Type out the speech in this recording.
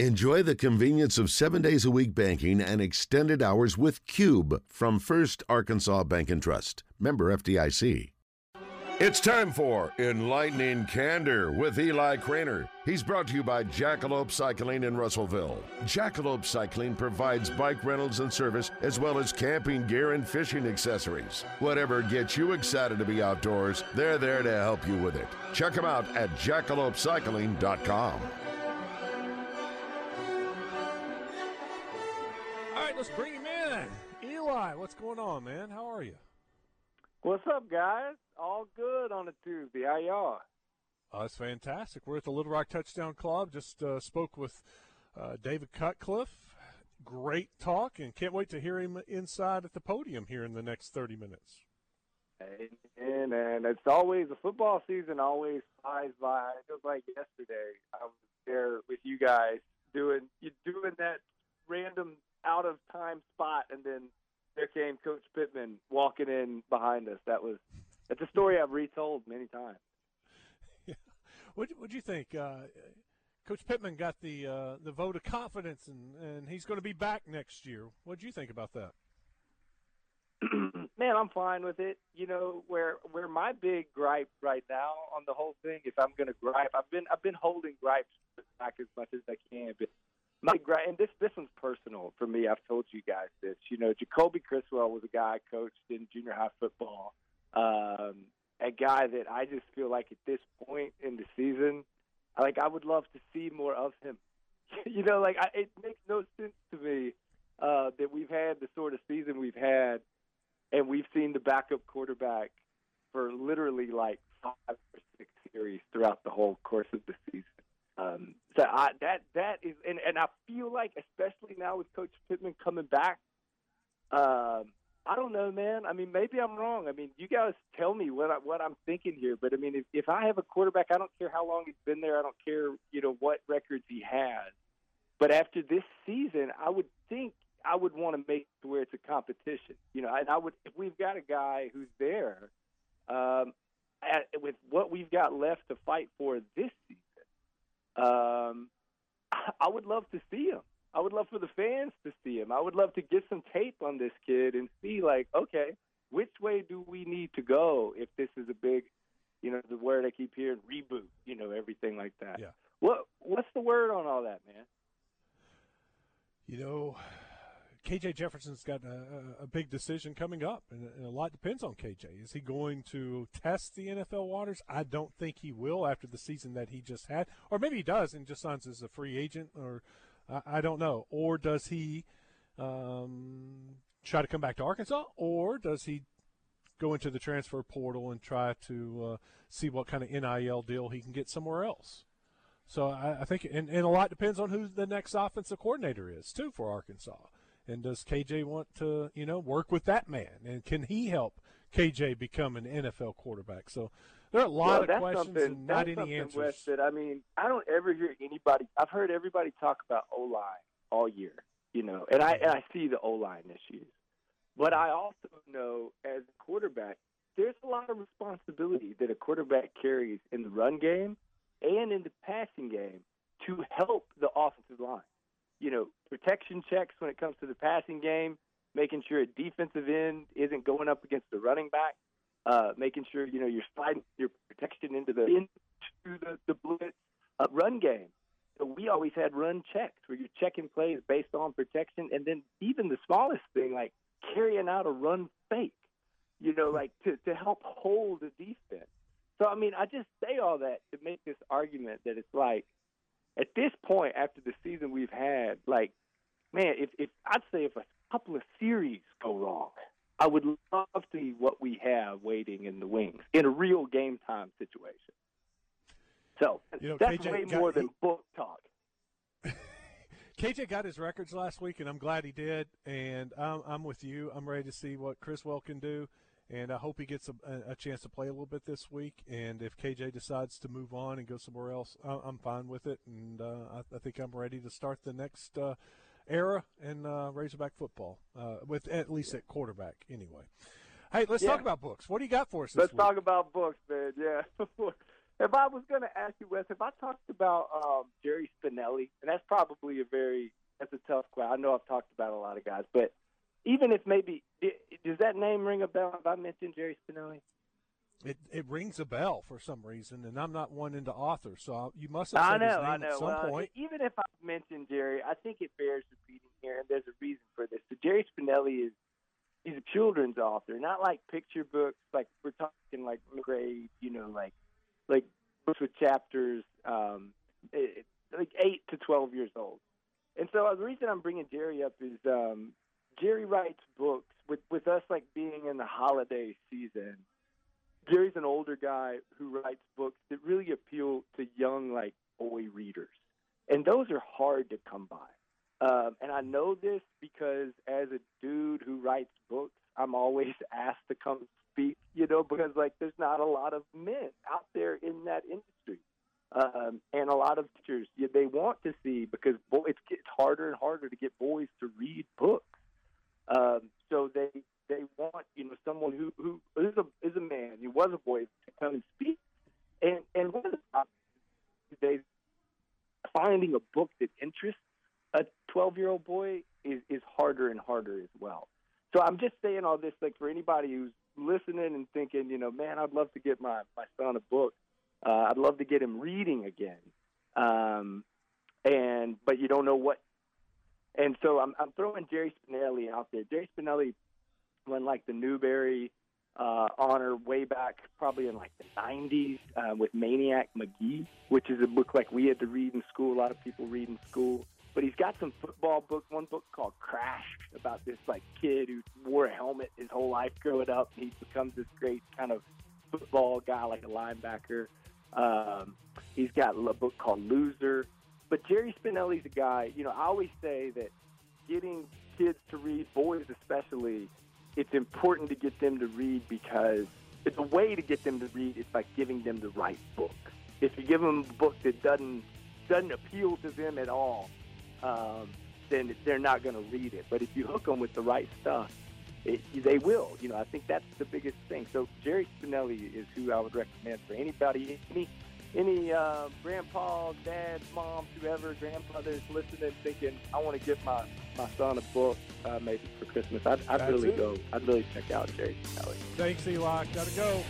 Enjoy the convenience of seven days a week banking and extended hours with Cube from First Arkansas Bank and Trust. Member FDIC. It's time for Enlightening Candor with Eli Cranor. He's brought to you by Jackalope Cycling in Russellville. Jackalope Cycling provides bike rentals and service as well as camping gear and fishing accessories. Whatever gets you excited to be outdoors, they're there to help you with it. Check them out at jackalopecycling.com. let's bring him in. Eli, what's going on, man? How are you? What's up, guys? All good on a Tuesday. How y'all? Oh, that's fantastic. We're at the Little Rock Touchdown Club. Just uh, spoke with uh, David Cutcliffe. Great talk, and can't wait to hear him inside at the podium here in the next 30 minutes. And, and it's always the football season always flies by. It feels like yesterday I was there with you guys doing you doing that random out of time spot, and then there came Coach Pittman walking in behind us. That was that's a story I've retold many times. Yeah. What do you think? Uh, Coach Pittman got the uh, the vote of confidence, and, and he's going to be back next year. What do you think about that? Man, I'm fine with it. You know, where where my big gripe right now on the whole thing, if I'm going to gripe, I've been I've been holding gripes back as much as I can, but my and this this one's personal for me. I've told you guys this. You know, Jacoby Criswell was a guy I coached in junior high football. Um, a guy that I just feel like at this point in the season, like I would love to see more of him. you know, like I, it makes no sense to me uh, that we've had the sort of season we've had, and we've seen the backup quarterback for literally like five or six series throughout the whole course of the season. Um, so I, that that is, and, and I feel like, especially now with Coach Pittman coming back, um, I don't know, man. I mean, maybe I'm wrong. I mean, you guys tell me what I, what I'm thinking here. But I mean, if, if I have a quarterback, I don't care how long he's been there. I don't care, you know, what records he has. But after this season, I would think I would want to make to where it's a competition. You know, and I would if we've got a guy who's there um, at, with what we've got left to fight for this season um, I would love to see him. I would love for the fans to see him. I would love to get some tape on this kid and see, like, okay, which way do we need to go if this is a big, you know, the word I keep hearing, reboot, you know, everything like that. Yeah. What What's the word on all that, man? You know, KJ Jefferson's got a, a big decision coming up, and, a lot depends on KJ. Is he going to test the NFL waters? I don't think he will after the season that he just had, or maybe he does and just signs as a free agent, or I, I don't know. Or does he um, try to come back to Arkansas, or does he go into the transfer portal and try to uh, see what kind of NIL deal he can get somewhere else? So I, I think, and, and a lot depends on who the next offensive coordinator is too for Arkansas. And does KJ want to, you know, work with that man? And can he help KJ become an NFL quarterback? So there are a lot well, of questions and not any answers. That, I mean, I don't ever hear anybody. I've heard everybody talk about O line all year, you know, and I and I mm-hmm. see the O line issues, but I also know as a quarterback, there's a lot of responsibility that a quarterback carries in the run game and in the passing game to help the offensive line you know, protection checks when it comes to the passing game, making sure a defensive end isn't going up against the running back, uh, making sure you know you're sliding your protection into the into the, the blitz uh, run game. So we always had run checks where you're checking plays based on protection, and then even the smallest thing like carrying out a run fake, you know, like to to help hold the defense. So I mean, I just say all that to make this argument that it's like at this point after the season we've had, like, man, if, if I'd say if a couple of series go wrong, I would love to see what we have waiting in the wings in a real game time situation. So you know, that's KJ way got, more than book talk. KJ got his records last week, and I'm glad he did. And I'm, I'm with you. I'm ready to see what Criswell can do and I hope he gets a, a, chance to play a little bit this week. And if KJ decides to move on and go somewhere else, I'm fine with it, and uh, I, I, think I'm ready to start the next uh, era in uh, Razorback football, uh, with at least at quarterback anyway. Hey, let's yeah. talk about books. What do you got for us? let's week? talk about books, man. Yeah. if I was going to ask you, Wes, if I talked about um, Jerry Spinelli, and that's probably a very that's a tough question. I know I've talked about a lot of guys, but even if maybe does that name ring a bell? Have I mentioned Jerry Spinelli, it it rings a bell for some reason, and I'm not one into authors, so you must have said I know, his name I know. at some well, point. Even if I've mentioned Jerry, I think it bears repeating here, and there's a reason for this. So Jerry Spinelli is he's a children's author, not like picture books. Like we're talking like grade, you know, like like books with chapters, um, it, like eight to twelve years old. And so uh, the reason I'm bringing Jerry up is um, Jerry writes books with with us like being in the holiday season. Jerry's an older guy who writes books that really appeal to young like boy readers, and those are hard to come by. Um, and I know this because as a dude who writes books, I'm always asked to come speak, you know, because like there's not a lot of men out there in that industry. Um, and a lot of teachers, yeah, they want to see because boy, it's, it's harder and harder to get boys to read books. Um, so they they want you know someone who who is a is a man, who was a boy, to come and speak. And and one of the they finding a book that interests a 12 year old boy is, is harder and harder as well. So I'm just saying all this like for anybody who's listening and thinking, you know, man, I'd love to get my, my son a book. Uh, I'd love to get him reading again. Um, and but you don't know what. And so I'm, I'm throwing Jerry Spinelli out there. Jerry Spinelli won like the Newbery uh, honor way back, probably in like the 90s, uh, with Maniac Magee, which is a book like we had to read in school. A lot of people read in school. But he's got some football books. One book called Crash about this like kid who wore a helmet his whole life growing up. He becomes this great kind of football guy, like a linebacker. Um, he's got a book called Loser. But Jerry Spinelli's a guy. You know, I always say that getting kids to read, boys especially, it's important to get them to read because it's a way to get them to read is by giving them the right book. If you give them a book that doesn't doesn't appeal to them at all, um, then they're not going to read it. But if you hook them with the right stuff, it, they will. You know, I think that's the biggest thing. So Jerry Spinelli is who I would recommend for anybody, any any uh, grandpas, dads, moms, whoever, grandfathers listening, thinking I want to get my my son a book uh, maybe for Christmas. I'd, I'd really it. go. I'd really check out Jerry Spinelli. Thanks, Eli. Gotta go.